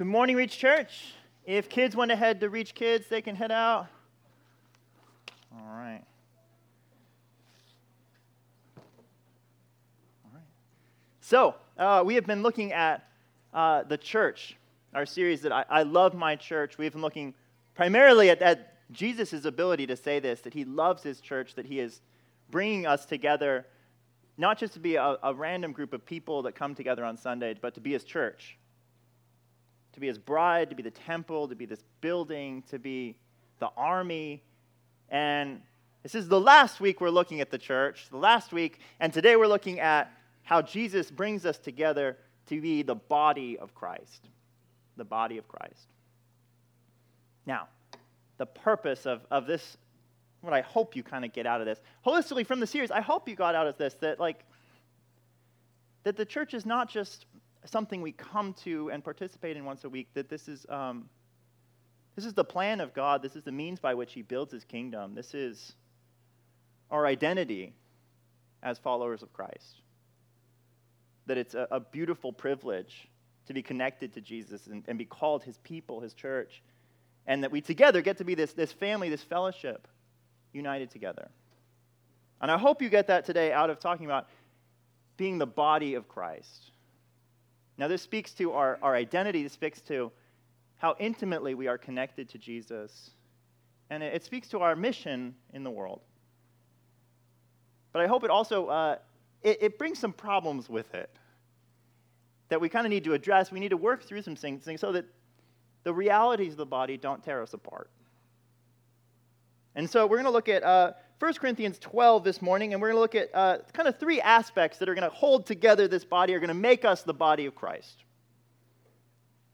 Good morning, Reach Church. If kids want to head to Reach Kids, they can head out. All right. All right. So, uh, we have been looking at uh, the church, our series that I, I, love my church. We've been looking primarily at, at Jesus' ability to say this, that he loves his church, that he is bringing us together, not just to be a, a random group of people that come together on Sundays, but to be his church to be his bride, to be the temple, to be this building, to be the army. And this is the last week we're looking at the church, the last week, and today we're looking at how Jesus brings us together to be the body of Christ. The body of Christ. Now, the purpose of, of this, what I hope you kind of get out of this, holistically from the series, I hope you got out of this that, like, that the church is not just something we come to and participate in once a week, that this is, um, this is the plan of God. This is the means by which He builds His kingdom. This is our identity as followers of Christ. That it's a, a beautiful privilege to be connected to Jesus and, and be called His people, His church, and that we together get to be this, this family, this fellowship, united together. And I hope you get that today out of talking about being the body of Christ. Now, this speaks to our, our identity, this speaks to how intimately we are connected to Jesus, and it, it speaks to our mission in the world. But I hope it also uh, it, it brings some problems with it that we kind of need to address. We need to work through some things so that the realities of the body don't tear us apart. And so we're going to look at uh, 1 Corinthians 12 this morning, and we're going to look at uh, kind of three aspects that are going to hold together this body, are going to make us the body of Christ.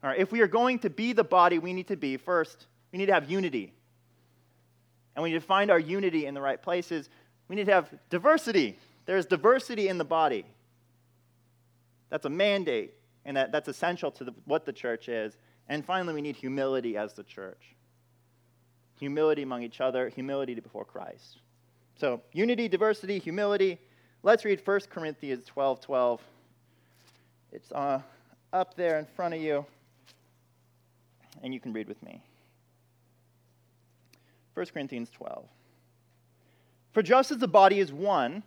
All right, if we are going to be the body we need to be, first, we need to have unity. And we need to find our unity in the right places. We need to have diversity. There's diversity in the body. That's a mandate, and that, that's essential to the, what the church is. And finally, we need humility as the church humility among each other, humility before Christ. So, unity, diversity, humility. Let's read 1 Corinthians 12 12. It's uh, up there in front of you, and you can read with me. 1 Corinthians 12. For just as the body is one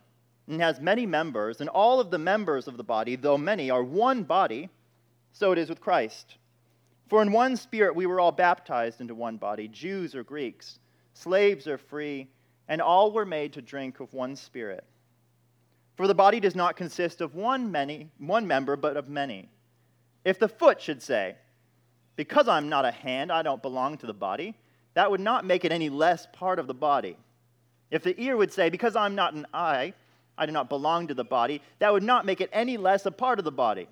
and has many members, and all of the members of the body, though many, are one body, so it is with Christ. For in one spirit we were all baptized into one body, Jews or Greeks, slaves or free and all were made to drink of one spirit. For the body does not consist of one, many, one member, but of many. If the foot should say, Because I'm not a hand, I don't belong to the body, that would not make it any less part of the body. If the ear would say, Because I'm not an eye, I do not belong to the body, that would not make it any less a part of the body.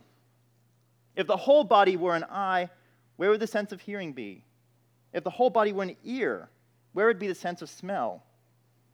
If the whole body were an eye, where would the sense of hearing be? If the whole body were an ear, where would be the sense of smell?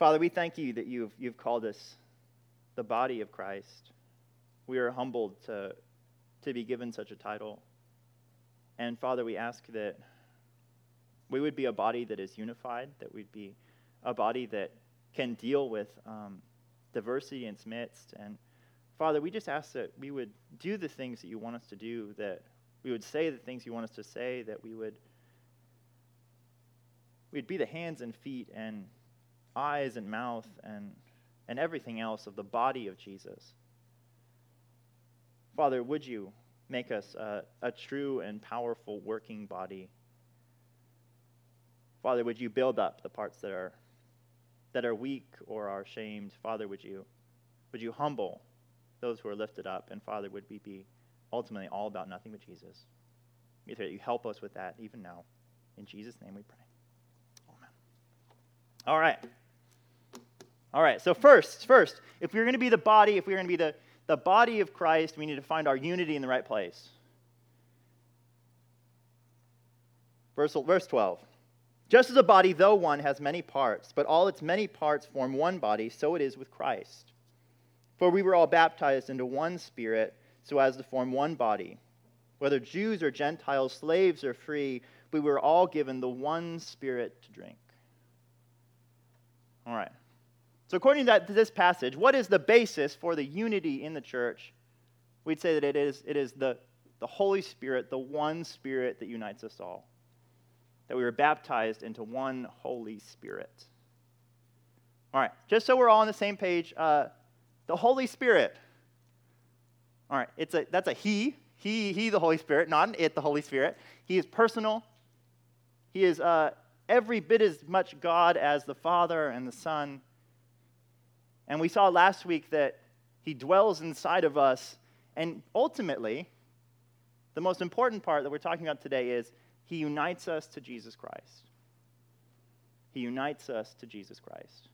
Father, we thank you that you've, you've called us the body of Christ. We are humbled to, to be given such a title. And Father, we ask that we would be a body that is unified, that we'd be a body that can deal with um, diversity in its midst. And Father, we just ask that we would do the things that you want us to do, that we would say the things you want us to say, that we would we'd be the hands and feet and eyes and mouth and, and everything else of the body of Jesus. Father, would you, make us a, a true and powerful working body. Father, would you build up the parts that are that are weak or are shamed? Father, would you would you humble those who are lifted up? And Father, would we be ultimately all about nothing but Jesus? We pray that you help us with that even now. In Jesus' name we pray. Amen. All right. All right. So first, first, if we're going to be the body, if we're going to be the, the body of Christ, we need to find our unity in the right place. Verse, verse 12. Just as a body, though one, has many parts, but all its many parts form one body, so it is with Christ. For we were all baptized into one spirit, so as to form one body. Whether Jews or Gentiles, slaves or free, we were all given the one spirit to drink. All right. So, according to, that, to this passage, what is the basis for the unity in the church? We'd say that it is, it is the, the Holy Spirit, the one Spirit that unites us all that we were baptized into one Holy Spirit. All right, just so we're all on the same page, uh, the Holy Spirit. All right, it's a, that's a He, He, He, the Holy Spirit, not an it, the Holy Spirit. He is personal. He is uh, every bit as much God as the Father and the Son. And we saw last week that He dwells inside of us. And ultimately, the most important part that we're talking about today is he unites us to Jesus Christ. He unites us to Jesus Christ.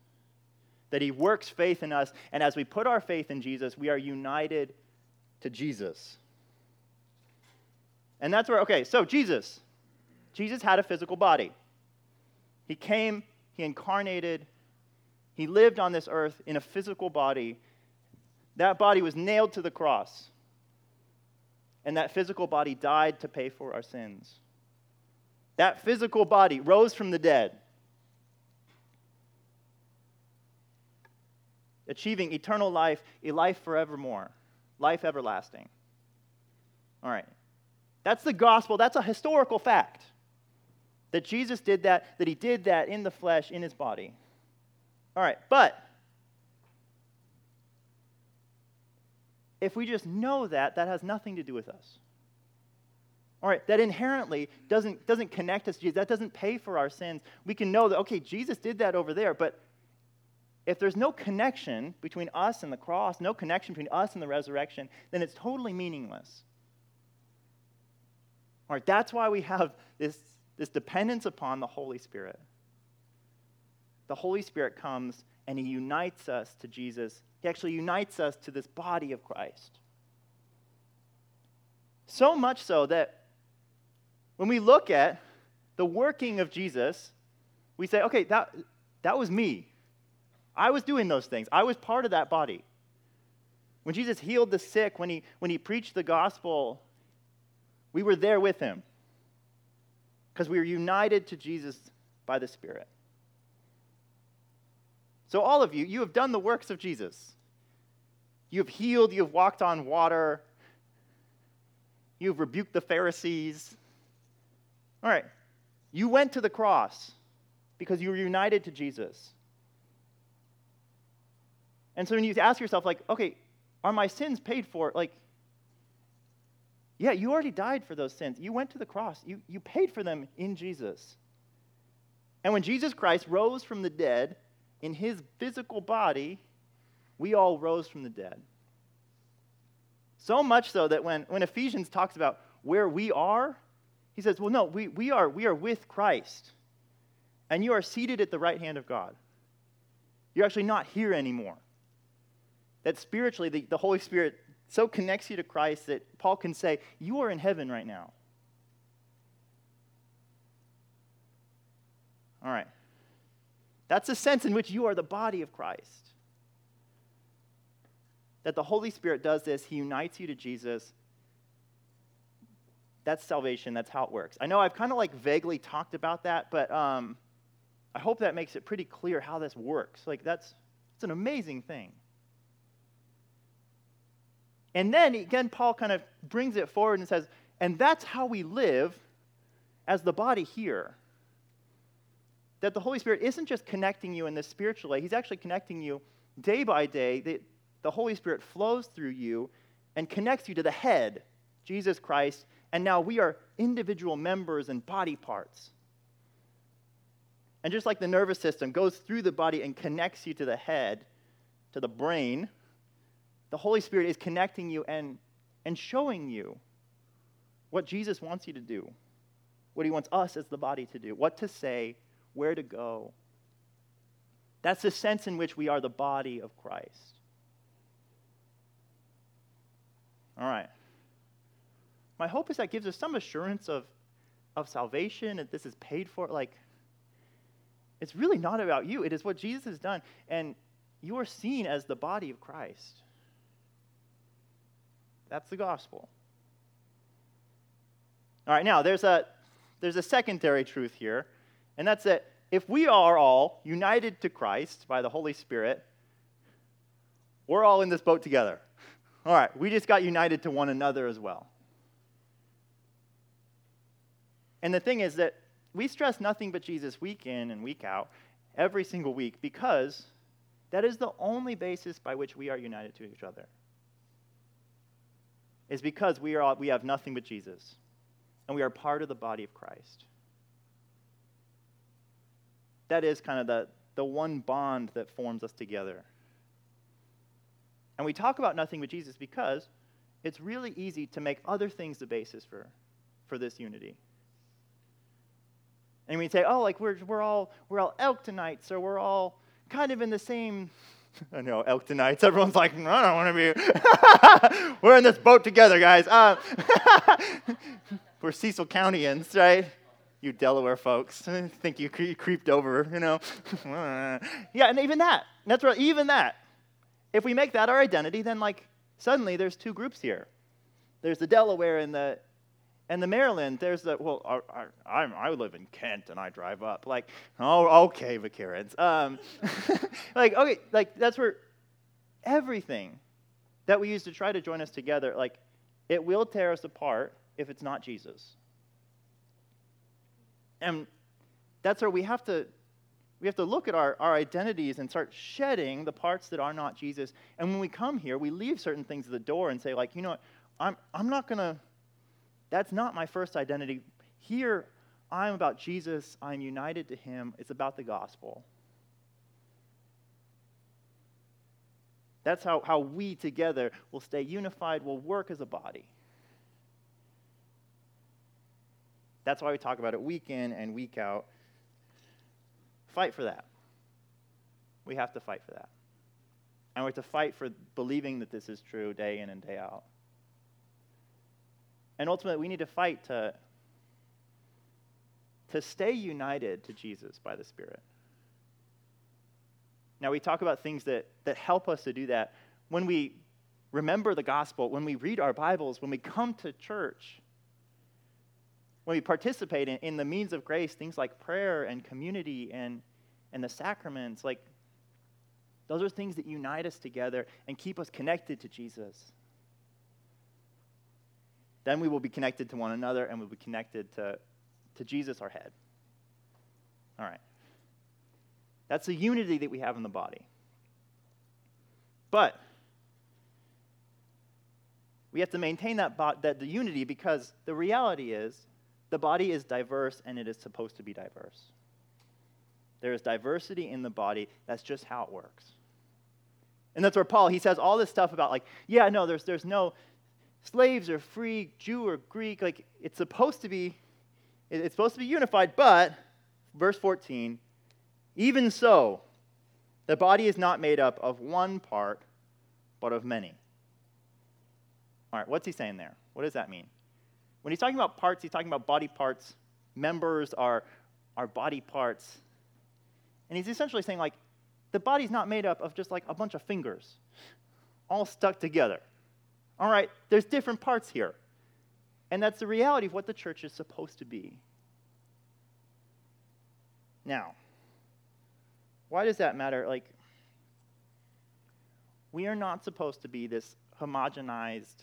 That He works faith in us, and as we put our faith in Jesus, we are united to Jesus. And that's where, okay, so Jesus. Jesus had a physical body. He came, He incarnated, He lived on this earth in a physical body. That body was nailed to the cross. And that physical body died to pay for our sins that physical body rose from the dead, achieving eternal life, a life forevermore, life everlasting. All right. That's the gospel. That's a historical fact. That Jesus did that, that he did that in the flesh, in his body. All right, but if we just know that, that has nothing to do with us. All right, that inherently doesn't, doesn't connect us to Jesus. That doesn't pay for our sins. We can know that, okay, Jesus did that over there, but if there's no connection between us and the cross, no connection between us and the resurrection, then it's totally meaningless. All right, that's why we have this, this dependence upon the Holy Spirit. The Holy Spirit comes and He unites us to Jesus. He actually unites us to this body of Christ. So much so that when we look at the working of Jesus, we say, okay, that, that was me. I was doing those things. I was part of that body. When Jesus healed the sick, when he, when he preached the gospel, we were there with him because we were united to Jesus by the Spirit. So, all of you, you have done the works of Jesus. You have healed, you have walked on water, you have rebuked the Pharisees, all right, you went to the cross because you were united to Jesus. And so when you ask yourself, like, okay, are my sins paid for? Like, yeah, you already died for those sins. You went to the cross, you, you paid for them in Jesus. And when Jesus Christ rose from the dead in his physical body, we all rose from the dead. So much so that when, when Ephesians talks about where we are, he says, Well, no, we, we, are, we are with Christ, and you are seated at the right hand of God. You're actually not here anymore. That spiritually, the, the Holy Spirit so connects you to Christ that Paul can say, You are in heaven right now. All right. That's a sense in which you are the body of Christ. That the Holy Spirit does this, He unites you to Jesus, that's salvation. That's how it works. I know I've kind of like vaguely talked about that, but um, I hope that makes it pretty clear how this works. Like that's it's an amazing thing. And then again, Paul kind of brings it forward and says, and that's how we live as the body here. That the Holy Spirit isn't just connecting you in this spiritual way, He's actually connecting you day by day. The, the Holy Spirit flows through you and connects you to the head, Jesus Christ, and now we are individual members and body parts. And just like the nervous system goes through the body and connects you to the head, to the brain, the Holy Spirit is connecting you and, and showing you what Jesus wants you to do, what he wants us as the body to do, what to say, where to go. That's the sense in which we are the body of Christ. All right. My hope is that gives us some assurance of, of salvation, that this is paid for. Like, it's really not about you, it is what Jesus has done. And you are seen as the body of Christ. That's the gospel. All right, now there's a, there's a secondary truth here, and that's that if we are all united to Christ by the Holy Spirit, we're all in this boat together. All right, we just got united to one another as well. And the thing is that we stress nothing but Jesus week in and week out, every single week, because that is the only basis by which we are united to each other. Is because we, are we have nothing but Jesus, and we are part of the body of Christ. That is kind of the, the one bond that forms us together. And we talk about nothing but Jesus because it's really easy to make other things the basis for, for this unity. And we say, oh, like we're, we're all we're all Elktonites, so we're all kind of in the same. I know Elktonites. Everyone's like, I don't want to be. we're in this boat together, guys. Uh, we're Cecil Countyans, right? You Delaware folks think you, cre- creeped over, you know? yeah, and even that. That's right. Even that. If we make that our identity, then like suddenly there's two groups here. There's the Delaware and the and the Maryland, there's the, well, I, I, I, live in Kent and I drive up. Like, oh, okay, vacarons. Um, like, okay, like, that's where everything that we use to try to join us together, like, it will tear us apart if it's not Jesus. And that's where we have to we have to look at our, our identities and start shedding the parts that are not Jesus. And when we come here, we leave certain things at the door and say, like, you know what, I'm, I'm not going to that's not my first identity. Here, I'm about Jesus. I'm united to him. It's about the gospel. That's how, how we together will stay unified, will work as a body. That's why we talk about it week in and week out. Fight for that. We have to fight for that. And we have to fight for believing that this is true day in and day out. And ultimately, we need to fight to, to stay united to Jesus by the Spirit. Now, we talk about things that, that help us to do that. When we remember the gospel, when we read our Bibles, when we come to church, when we participate in, in the means of grace, things like prayer and community and, and the sacraments, like those are things that unite us together and keep us connected to Jesus. Then we will be connected to one another and we'll be connected to, to Jesus, our head. All right. That's the unity that we have in the body. But we have to maintain that, bo- that the unity because the reality is the body is diverse and it is supposed to be diverse. There is diversity in the body. That's just how it works. And that's where Paul, he says all this stuff about like, yeah, no, there's, there's no slaves or free, Jew or Greek. Like it's supposed to be, it's supposed to be unified, but verse 14, even so, the body is not made up of one part, but of many. All right, what's he saying there? What does that mean? When he's talking about parts, he's talking about body parts. Members are, are body parts. And he's essentially saying, like, the body's not made up of just like a bunch of fingers all stuck together. All right, there's different parts here. And that's the reality of what the church is supposed to be. Now, why does that matter? Like, we are not supposed to be this homogenized,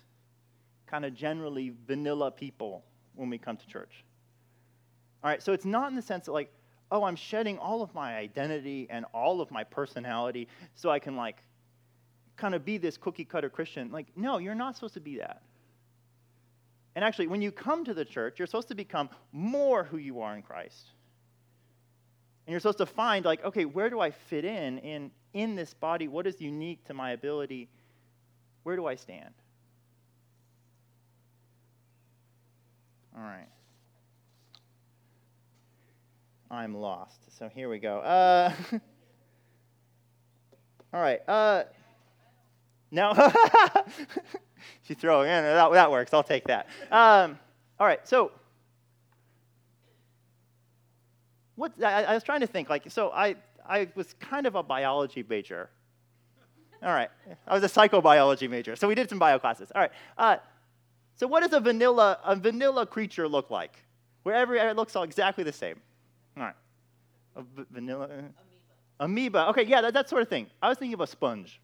kind of generally vanilla people when we come to church. All right, so it's not in the sense that, like, oh, I'm shedding all of my identity and all of my personality so I can, like, kind of be this cookie cutter Christian. Like, no, you're not supposed to be that. And actually, when you come to the church, you're supposed to become more who you are in Christ. And you're supposed to find, like, okay, where do I fit in in, in this body? What is unique to my ability? Where do I stand? All right. I'm lost. So here we go. Uh, all right. Uh, no. She's throwing in. That, that works. I'll take that. Um, all right. So, what I, I was trying to think. Like, so I I was kind of a biology major. All right. I was a psychobiology major. So we did some bio classes. All right. Uh, so what does a vanilla a vanilla creature look like? Where every it looks all exactly the same. All right. A v- vanilla. Uh? Amoeba. Amoeba. Okay. Yeah. That, that sort of thing. I was thinking of a sponge.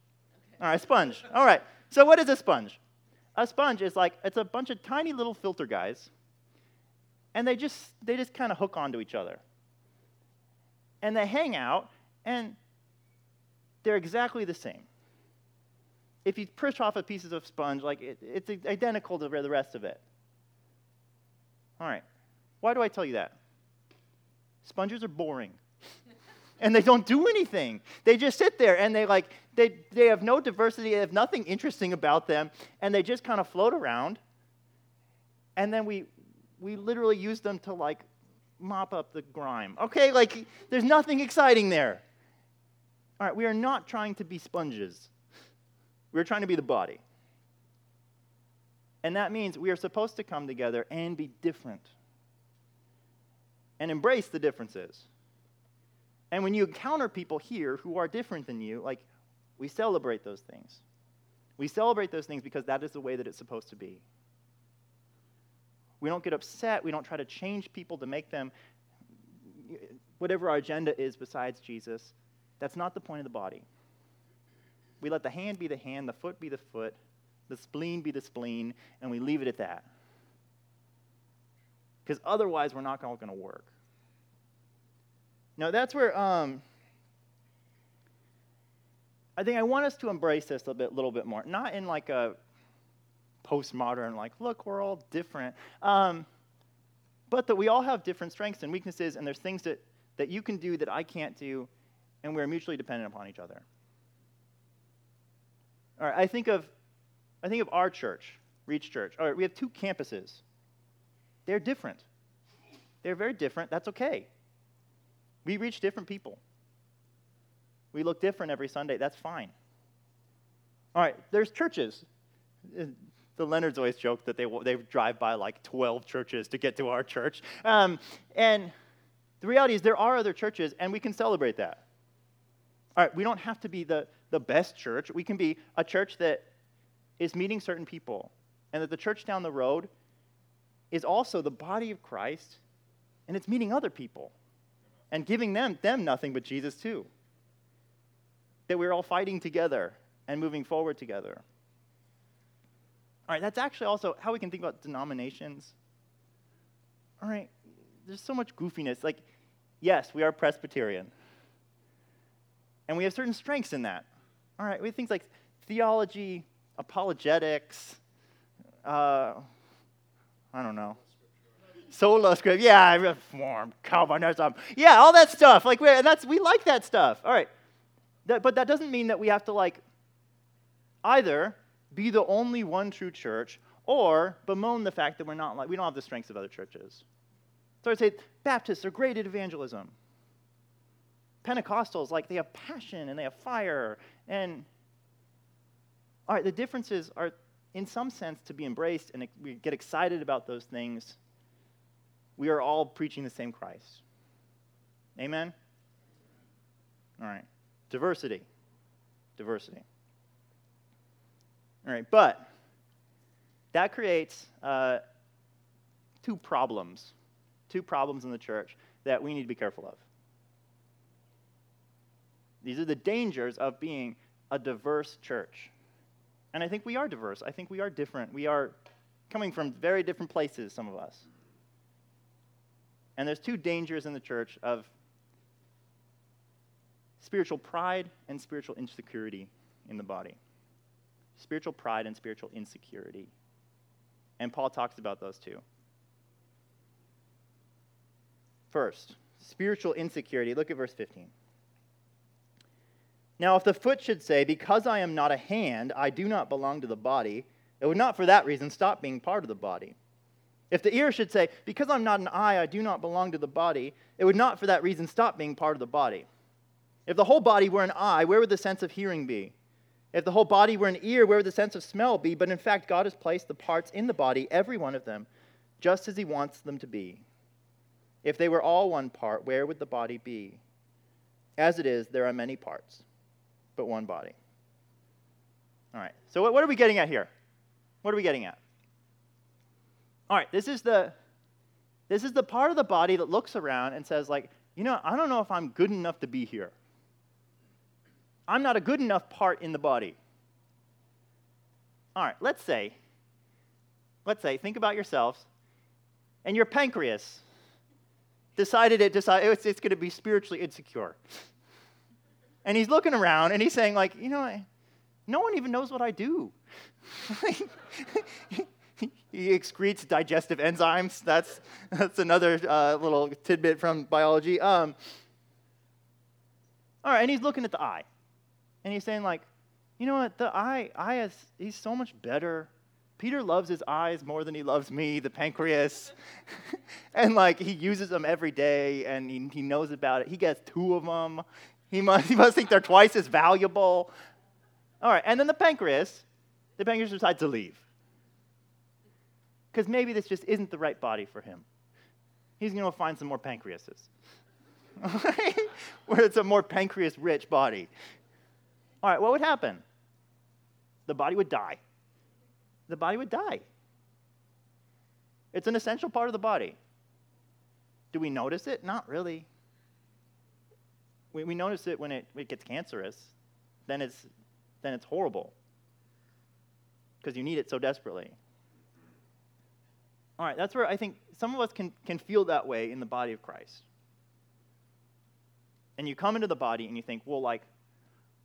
Okay. All right. Sponge. All right. So what is a sponge? A sponge is like it's a bunch of tiny little filter guys, and they just they just kind of hook onto each other. And they hang out, and they're exactly the same. If you push off a piece of sponge, like it, it's identical to the rest of it. All right. Why do I tell you that? Sponges are boring and they don't do anything. They just sit there and they like they they have no diversity, they have nothing interesting about them, and they just kind of float around. And then we we literally use them to like mop up the grime. Okay, like there's nothing exciting there. All right, we are not trying to be sponges. We're trying to be the body. And that means we are supposed to come together and be different and embrace the differences. And when you encounter people here who are different than you, like, we celebrate those things. We celebrate those things because that is the way that it's supposed to be. We don't get upset. We don't try to change people to make them whatever our agenda is besides Jesus. That's not the point of the body. We let the hand be the hand, the foot be the foot, the spleen be the spleen, and we leave it at that. Because otherwise, we're not all going to work. Now, that's where um, I think I want us to embrace this a bit, little bit more. Not in like a postmodern, like, look, we're all different. Um, but that we all have different strengths and weaknesses, and there's things that, that you can do that I can't do, and we're mutually dependent upon each other. All right, I think of, I think of our church, Reach Church. All right, we have two campuses. They're different. They're very different. That's okay. We reach different people. We look different every Sunday. That's fine. All right, there's churches. The Leonards always joke that they, they drive by like 12 churches to get to our church. Um, and the reality is, there are other churches, and we can celebrate that. All right, we don't have to be the, the best church. We can be a church that is meeting certain people, and that the church down the road is also the body of Christ, and it's meeting other people and giving them, them nothing but Jesus too. That we're all fighting together and moving forward together. All right, that's actually also how we can think about denominations. All right, there's so much goofiness. Like, yes, we are Presbyterian. And we have certain strengths in that. All right, we have things like theology, apologetics, uh, I don't know, Sola script. Yeah, reform, Calvinism. Yeah, all that stuff. Like, we that's we like that stuff. All right, that, but that doesn't mean that we have to like either be the only one true church or bemoan the fact that we're not like we don't have the strengths of other churches. So I'd say Baptists are great at evangelism. Pentecostals, like they have passion and they have fire. And all right, the differences are in some sense to be embraced, and we get excited about those things we are all preaching the same Christ. Amen? All right. Diversity. Diversity. All right, but that creates uh, two problems. Two problems in the church that we need to be careful of. These are the dangers of being a diverse church. And I think we are diverse. I think we are different. We are coming from very different places, some of us. And there's two dangers in the church of spiritual pride and spiritual insecurity in the body. Spiritual pride and spiritual insecurity. And Paul talks about those two. First, spiritual insecurity. Look at verse 15. Now, if the foot should say, Because I am not a hand, I do not belong to the body, it would not for that reason stop being part of the body. If the ear should say, Because I'm not an eye, I do not belong to the body, it would not for that reason stop being part of the body. If the whole body were an eye, where would the sense of hearing be? If the whole body were an ear, where would the sense of smell be? But in fact, God has placed the parts in the body, every one of them, just as He wants them to be. If they were all one part, where would the body be? As it is, there are many parts, but one body. All right, so what are we getting at here? What are we getting at? All right, this is the this is the part of the body that looks around and says like, you know, I don't know if I'm good enough to be here. I'm not a good enough part in the body. All right, let's say let's say think about yourselves and your pancreas decided it decided it's, it's going to be spiritually insecure. And he's looking around and he's saying like, you know, no one even knows what I do. he excretes digestive enzymes. That's, that's another uh, little tidbit from biology. Um, all right, and he's looking at the eye. And he's saying, like, you know what? The eye, eye is, he's so much better. Peter loves his eyes more than he loves me, the pancreas. and, like, he uses them every day and he, he knows about it. He gets two of them. He must, he must think they're twice as valuable. All right, and then the pancreas, the pancreas decides to leave because maybe this just isn't the right body for him. He's going to find some more pancreases, where it's a more pancreas rich body. All right, what would happen? The body would die. The body would die. It's an essential part of the body. Do we notice it? Not really. We, we notice it when it, it gets cancerous. Then it's, then it's horrible because you need it so desperately. All right, that's where I think some of us can, can feel that way in the body of Christ. And you come into the body and you think, well, like,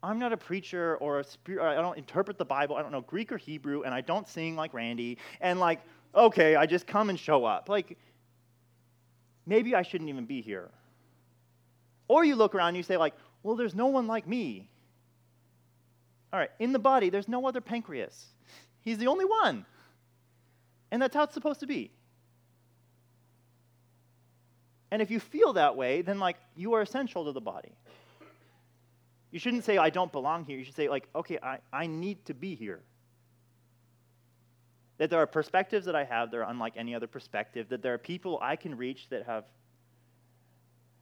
I'm not a preacher or a spirit, I don't interpret the Bible, I don't know Greek or Hebrew, and I don't sing like Randy, and like, okay, I just come and show up. Like, maybe I shouldn't even be here. Or you look around and you say, like, well, there's no one like me. All right, in the body, there's no other pancreas. He's the only one. And that's how it's supposed to be. And if you feel that way, then like you are essential to the body. You shouldn't say, I don't belong here. You should say, like, okay, I, I need to be here. That there are perspectives that I have that are unlike any other perspective, that there are people I can reach that have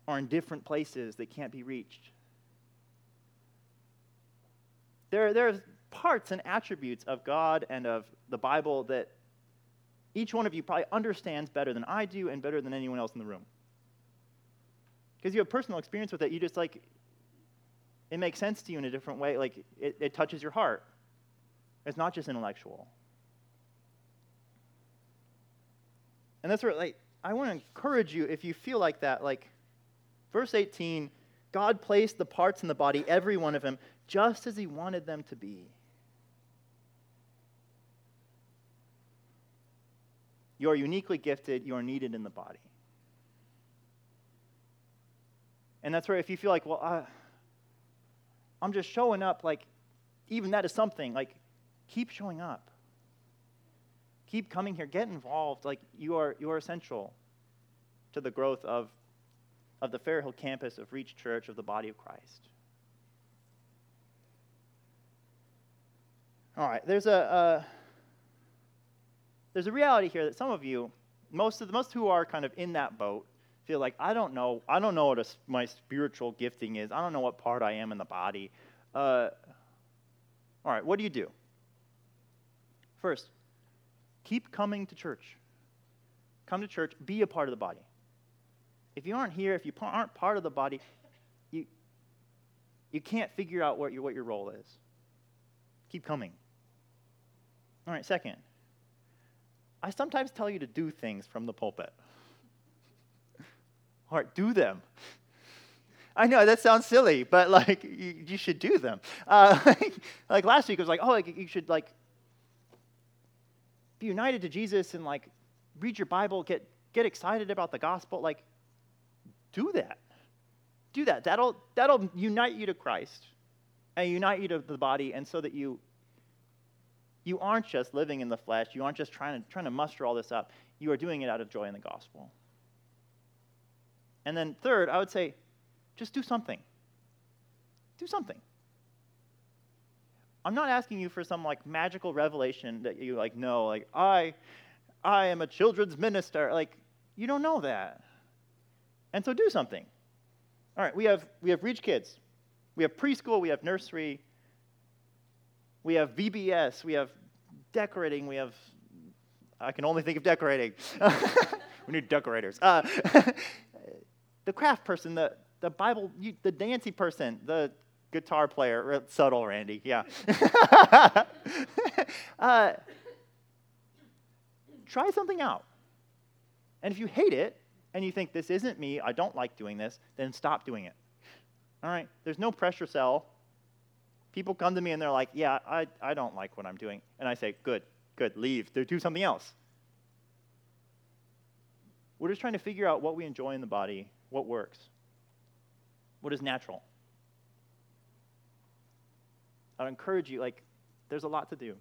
are in different places that can't be reached. There, there are parts and attributes of God and of the Bible that each one of you probably understands better than I do and better than anyone else in the room. Because you have personal experience with it, you just like, it makes sense to you in a different way. Like, it, it touches your heart. It's not just intellectual. And that's where, like, I want to encourage you if you feel like that, like, verse 18, God placed the parts in the body, every one of them, just as He wanted them to be. You are uniquely gifted, you are needed in the body. And that's where if you feel like, well, uh, I'm just showing up, like, even that is something, like, keep showing up. Keep coming here, get involved. Like, you are, you are essential to the growth of, of the Fairhill campus of Reach Church, of the body of Christ. All right, there's a, a there's a reality here that some of you, most of the most who are kind of in that boat, feel like I don't know. I don't know what a, my spiritual gifting is. I don't know what part I am in the body. Uh, all right, what do you do? First, keep coming to church. Come to church. Be a part of the body. If you aren't here, if you aren't part of the body, you you can't figure out what your what your role is. Keep coming. All right. Second I sometimes tell you to do things from the pulpit. All right, do them. I know that sounds silly, but like you, you should do them. Uh, like last week, it was like, oh, like, you should like be united to Jesus and like read your Bible, get get excited about the gospel, like do that. Do that. That'll that'll unite you to Christ and unite you to the body and so that you you aren't just living in the flesh, you aren't just trying to trying to muster all this up. You are doing it out of joy in the gospel. And then third, I would say just do something. Do something. I'm not asking you for some like magical revelation that you like know, like I I am a children's minister. Like you don't know that. And so do something. All right, we have we have reach kids. We have preschool, we have nursery, we have VBS, we have decorating, we have I can only think of decorating. we need decorators. Uh, the craft person, the, the Bible, you, the dancey person, the guitar player, subtle Randy, yeah. uh, try something out. And if you hate it and you think this isn't me, I don't like doing this, then stop doing it. All right? There's no pressure sell. People come to me and they're like, yeah, I, I don't like what I'm doing. And I say, good, good, leave. Do something else. We're just trying to figure out what we enjoy in the body, what works, what is natural. I'd encourage you, like, there's a lot to do,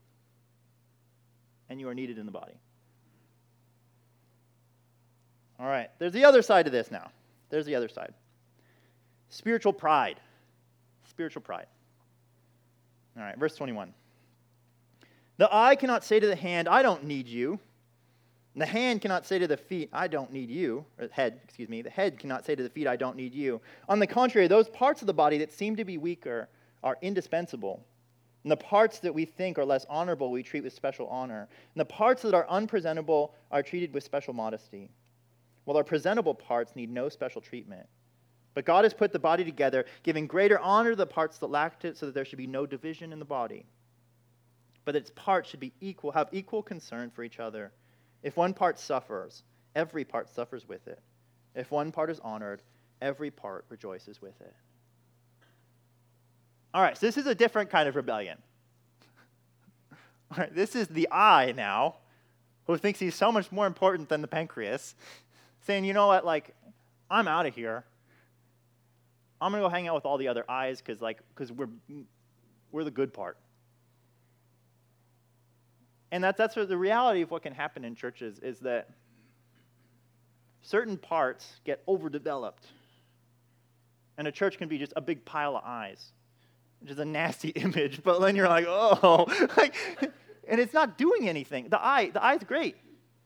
and you are needed in the body. All right, there's the other side of this now. There's the other side spiritual pride. Spiritual pride. All right, verse 21. The eye cannot say to the hand, I don't need you. And the hand cannot say to the feet, I don't need you. Or head, excuse me. The head cannot say to the feet, I don't need you. On the contrary, those parts of the body that seem to be weaker are indispensable. And the parts that we think are less honorable, we treat with special honor. And the parts that are unpresentable are treated with special modesty. While our presentable parts need no special treatment. But God has put the body together, giving greater honor to the parts that lacked it, so that there should be no division in the body. But its parts should be equal, have equal concern for each other. If one part suffers, every part suffers with it. If one part is honored, every part rejoices with it. All right, so this is a different kind of rebellion. All right, this is the eye now, who thinks he's so much more important than the pancreas, saying, you know what, like, I'm out of here. I'm gonna go hang out with all the other eyes because, like, because we're we're the good part. And that, that's the reality of what can happen in churches is that certain parts get overdeveloped. And a church can be just a big pile of eyes, which is a nasty image, but then you're like, oh, like, and it's not doing anything. The eye, the eye's great.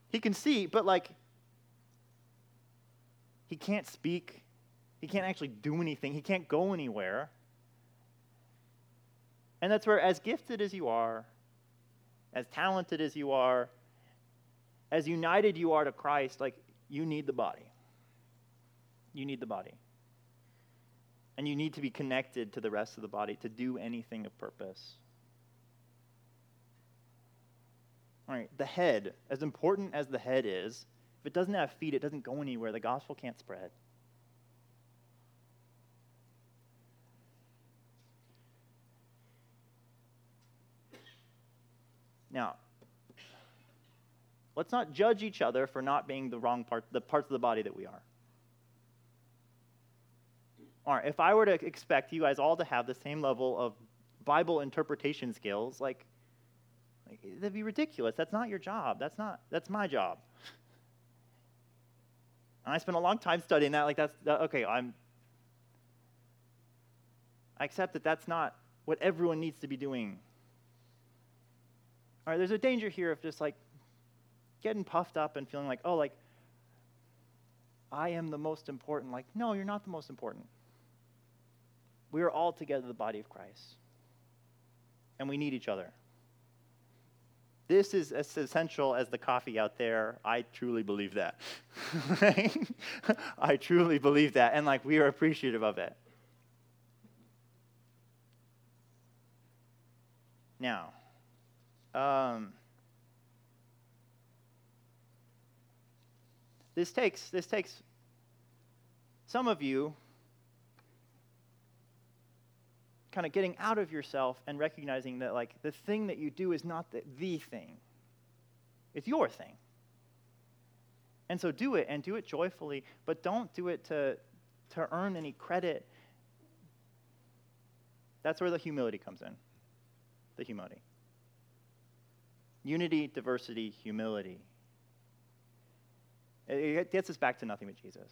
He can see, but like, he can't speak. He can't actually do anything. He can't go anywhere. And that's where, as gifted as you are, as talented as you are, as united you are to Christ, like you need the body. You need the body. And you need to be connected to the rest of the body to do anything of purpose. All right, the head, as important as the head is, if it doesn't have feet, it doesn't go anywhere. The gospel can't spread. Now, let's not judge each other for not being the wrong part, the parts of the body that we are. All right, if I were to expect you guys all to have the same level of Bible interpretation skills, like, like that'd be ridiculous. That's not your job. That's not. That's my job. And I spent a long time studying that. Like that's that, okay. I'm. I accept that that's not what everyone needs to be doing. All right, there's a danger here of just like getting puffed up and feeling like, oh, like, I am the most important. Like, no, you're not the most important. We are all together the body of Christ. And we need each other. This is as essential as the coffee out there. I truly believe that. I truly believe that. And like, we are appreciative of it. Now, um, this takes this takes some of you kind of getting out of yourself and recognizing that like the thing that you do is not the, the thing It's your thing. And so do it and do it joyfully, but don't do it to, to earn any credit. That's where the humility comes in. The humility. Unity, diversity, humility. It gets us back to nothing but Jesus.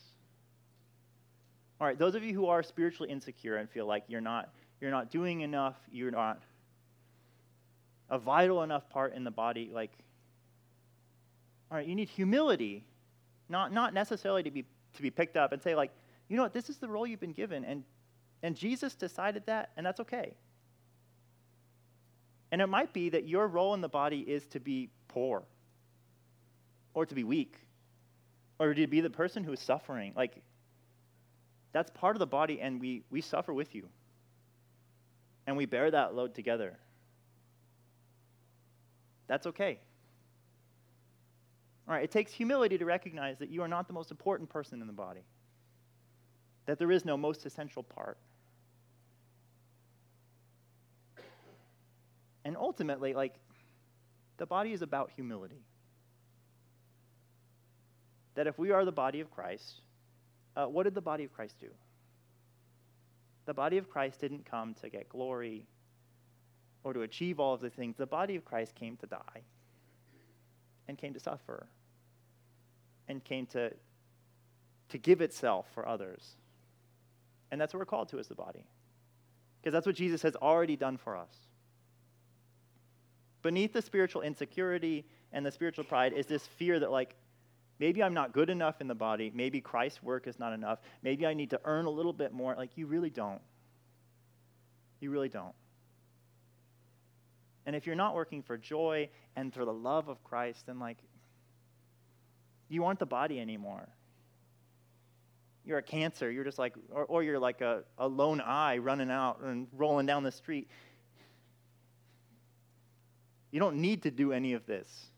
All right, those of you who are spiritually insecure and feel like you're not, you're not doing enough, you're not a vital enough part in the body, like, all right, you need humility, not, not necessarily to be, to be picked up and say, like, you know what, this is the role you've been given, and, and Jesus decided that, and that's okay. And it might be that your role in the body is to be poor, or to be weak, or to be the person who is suffering. Like, that's part of the body, and we, we suffer with you. And we bear that load together. That's okay. All right, it takes humility to recognize that you are not the most important person in the body, that there is no most essential part. And ultimately, like, the body is about humility. That if we are the body of Christ, uh, what did the body of Christ do? The body of Christ didn't come to get glory or to achieve all of the things. The body of Christ came to die and came to suffer and came to, to give itself for others. And that's what we're called to as the body. Because that's what Jesus has already done for us. Beneath the spiritual insecurity and the spiritual pride is this fear that, like, Maybe I'm not good enough in the body. Maybe Christ's work is not enough. Maybe I need to earn a little bit more. Like, you really don't. You really don't. And if you're not working for joy and for the love of Christ, then, like, you aren't the body anymore. You're a cancer. You're just like, or, or you're like a, a lone eye running out and rolling down the street. You don't need to do any of this.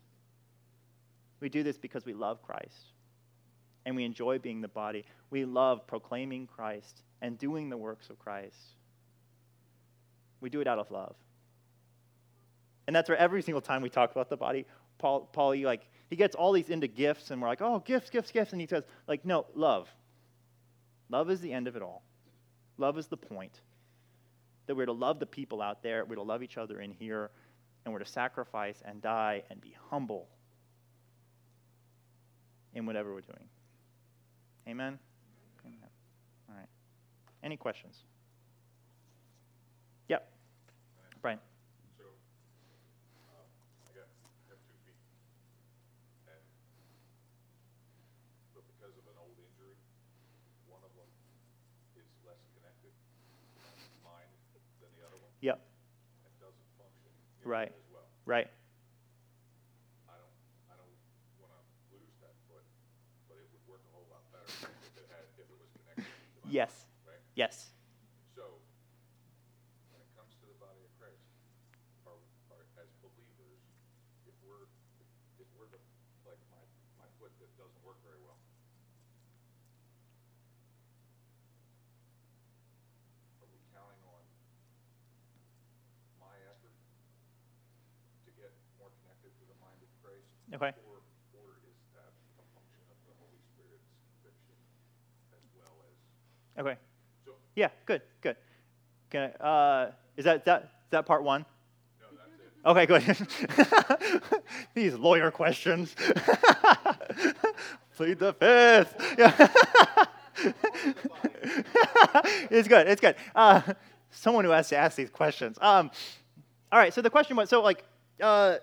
We do this because we love Christ and we enjoy being the body. We love proclaiming Christ and doing the works of Christ. We do it out of love. And that's where every single time we talk about the body, Paul, Paul he like, he gets all these into gifts, and we're like, oh, gifts, gifts, gifts. And he says, like, no, love. Love is the end of it all. Love is the point. That we're to love the people out there, we're to love each other in here, and we're to sacrifice and die and be humble in whatever we're doing. Amen? Amen. All right. Any questions? Yep. Brian. So, um, I got, I have two feet. And, but because of an old injury, one of them is less connected in mind than the other one. Yep. And doesn't function Right. nearly as well. Right. I don't, I don't wanna lose that foot, but it would work a whole lot better if it had, if it was connected to my. Yes. Right? Yes. So, when it comes to the body of Christ, are, are, as believers, if we're, if we're the, like my, my foot that doesn't work very well. Are we counting on my effort to get more connected to the mind of Christ? Okay. Or, or is that a function of the Holy Spirit's conviction as well as, Okay. so, Yeah, good, good. Can I, uh, is that, that, is that part one? no, that's it. Okay, good. These lawyer questions. Plead the fifth. Yeah. it's good. It's good. Uh, someone who has to ask these questions. Um, all right. So the question was: so like, uh,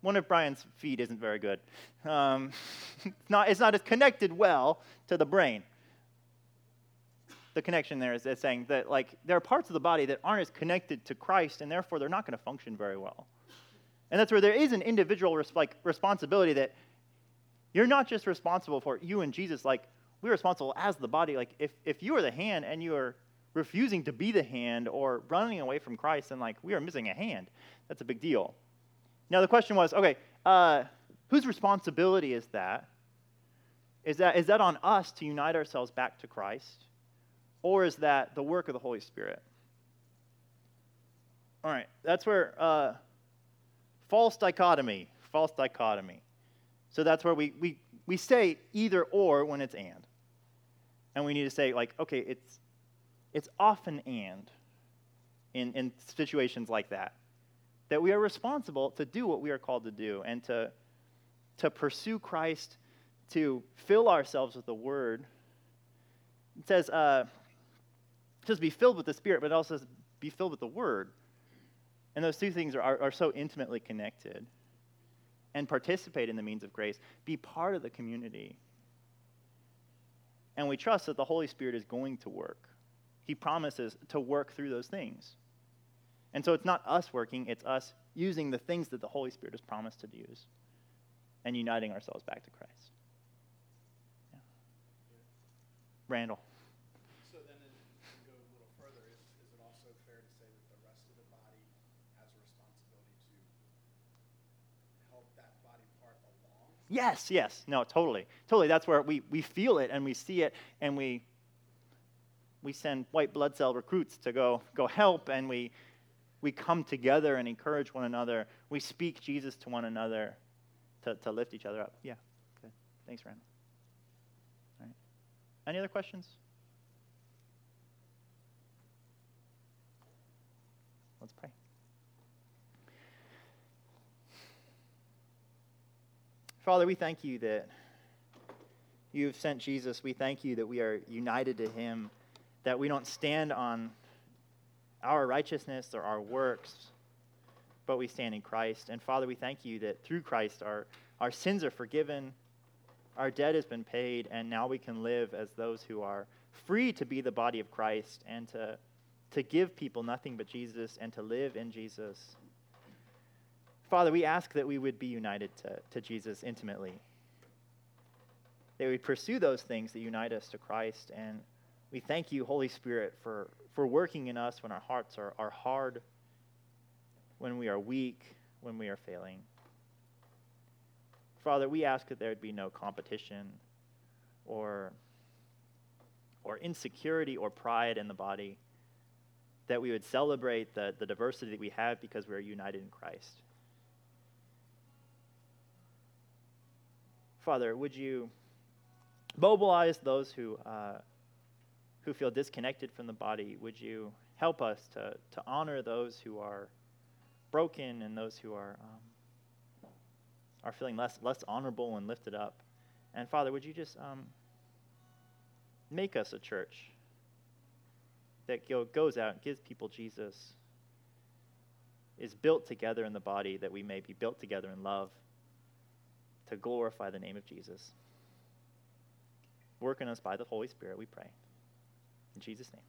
one of Brian's feet isn't very good. Um, not it's not as connected well to the brain. The connection there is, is saying that like there are parts of the body that aren't as connected to Christ, and therefore they're not going to function very well. And that's where there is an individual res- like responsibility that you're not just responsible for you and Jesus. Like we're responsible as the body. Like if if you are the hand and you are refusing to be the hand or running away from Christ, then like we are missing a hand. That's a big deal. Now the question was, okay, uh, whose responsibility is that? Is that is that on us to unite ourselves back to Christ, or is that the work of the Holy Spirit? All right, that's where uh, false dichotomy, false dichotomy. So that's where we, we, we say either or when it's and. And we need to say, like, okay, it's, it's often and in, in situations like that. That we are responsible to do what we are called to do and to, to pursue Christ, to fill ourselves with the Word. It says, uh, just be filled with the Spirit, but it also says be filled with the Word. And those two things are, are, are so intimately connected. And participate in the means of grace, be part of the community. And we trust that the Holy Spirit is going to work. He promises to work through those things. And so it's not us working, it's us using the things that the Holy Spirit has promised to use and uniting ourselves back to Christ. Yeah. Randall. So then, to go a little further, is, is it also fair to say that the rest of the body has a responsibility to help that body part along? Yes, yes. No, totally. Totally. That's where we, we feel it and we see it and we we send white blood cell recruits to go go help and we we come together and encourage one another. We speak Jesus to one another to, to lift each other up. Yeah, good. Thanks, Randall. All right. Any other questions? Let's pray. Father, we thank you that you've sent Jesus. We thank you that we are united to him, that we don't stand on our righteousness or our works, but we stand in Christ. And Father, we thank you that through Christ our, our sins are forgiven, our debt has been paid, and now we can live as those who are free to be the body of Christ and to, to give people nothing but Jesus and to live in Jesus. Father, we ask that we would be united to, to Jesus intimately. That we pursue those things that unite us to Christ. And we thank you, Holy Spirit, for, for working in us when our hearts are, are hard, when we are weak, when we are failing. Father, we ask that there would be no competition or, or insecurity or pride in the body, that we would celebrate the, the diversity that we have because we are united in Christ. Father, would you mobilize those who, uh, who feel disconnected from the body? Would you help us to, to honor those who are broken and those who are, um, are feeling less, less honorable and lifted up? And Father, would you just um, make us a church that go, goes out and gives people Jesus, is built together in the body that we may be built together in love to glorify the name of Jesus. Work in us by the Holy Spirit, we pray. In Jesus' name.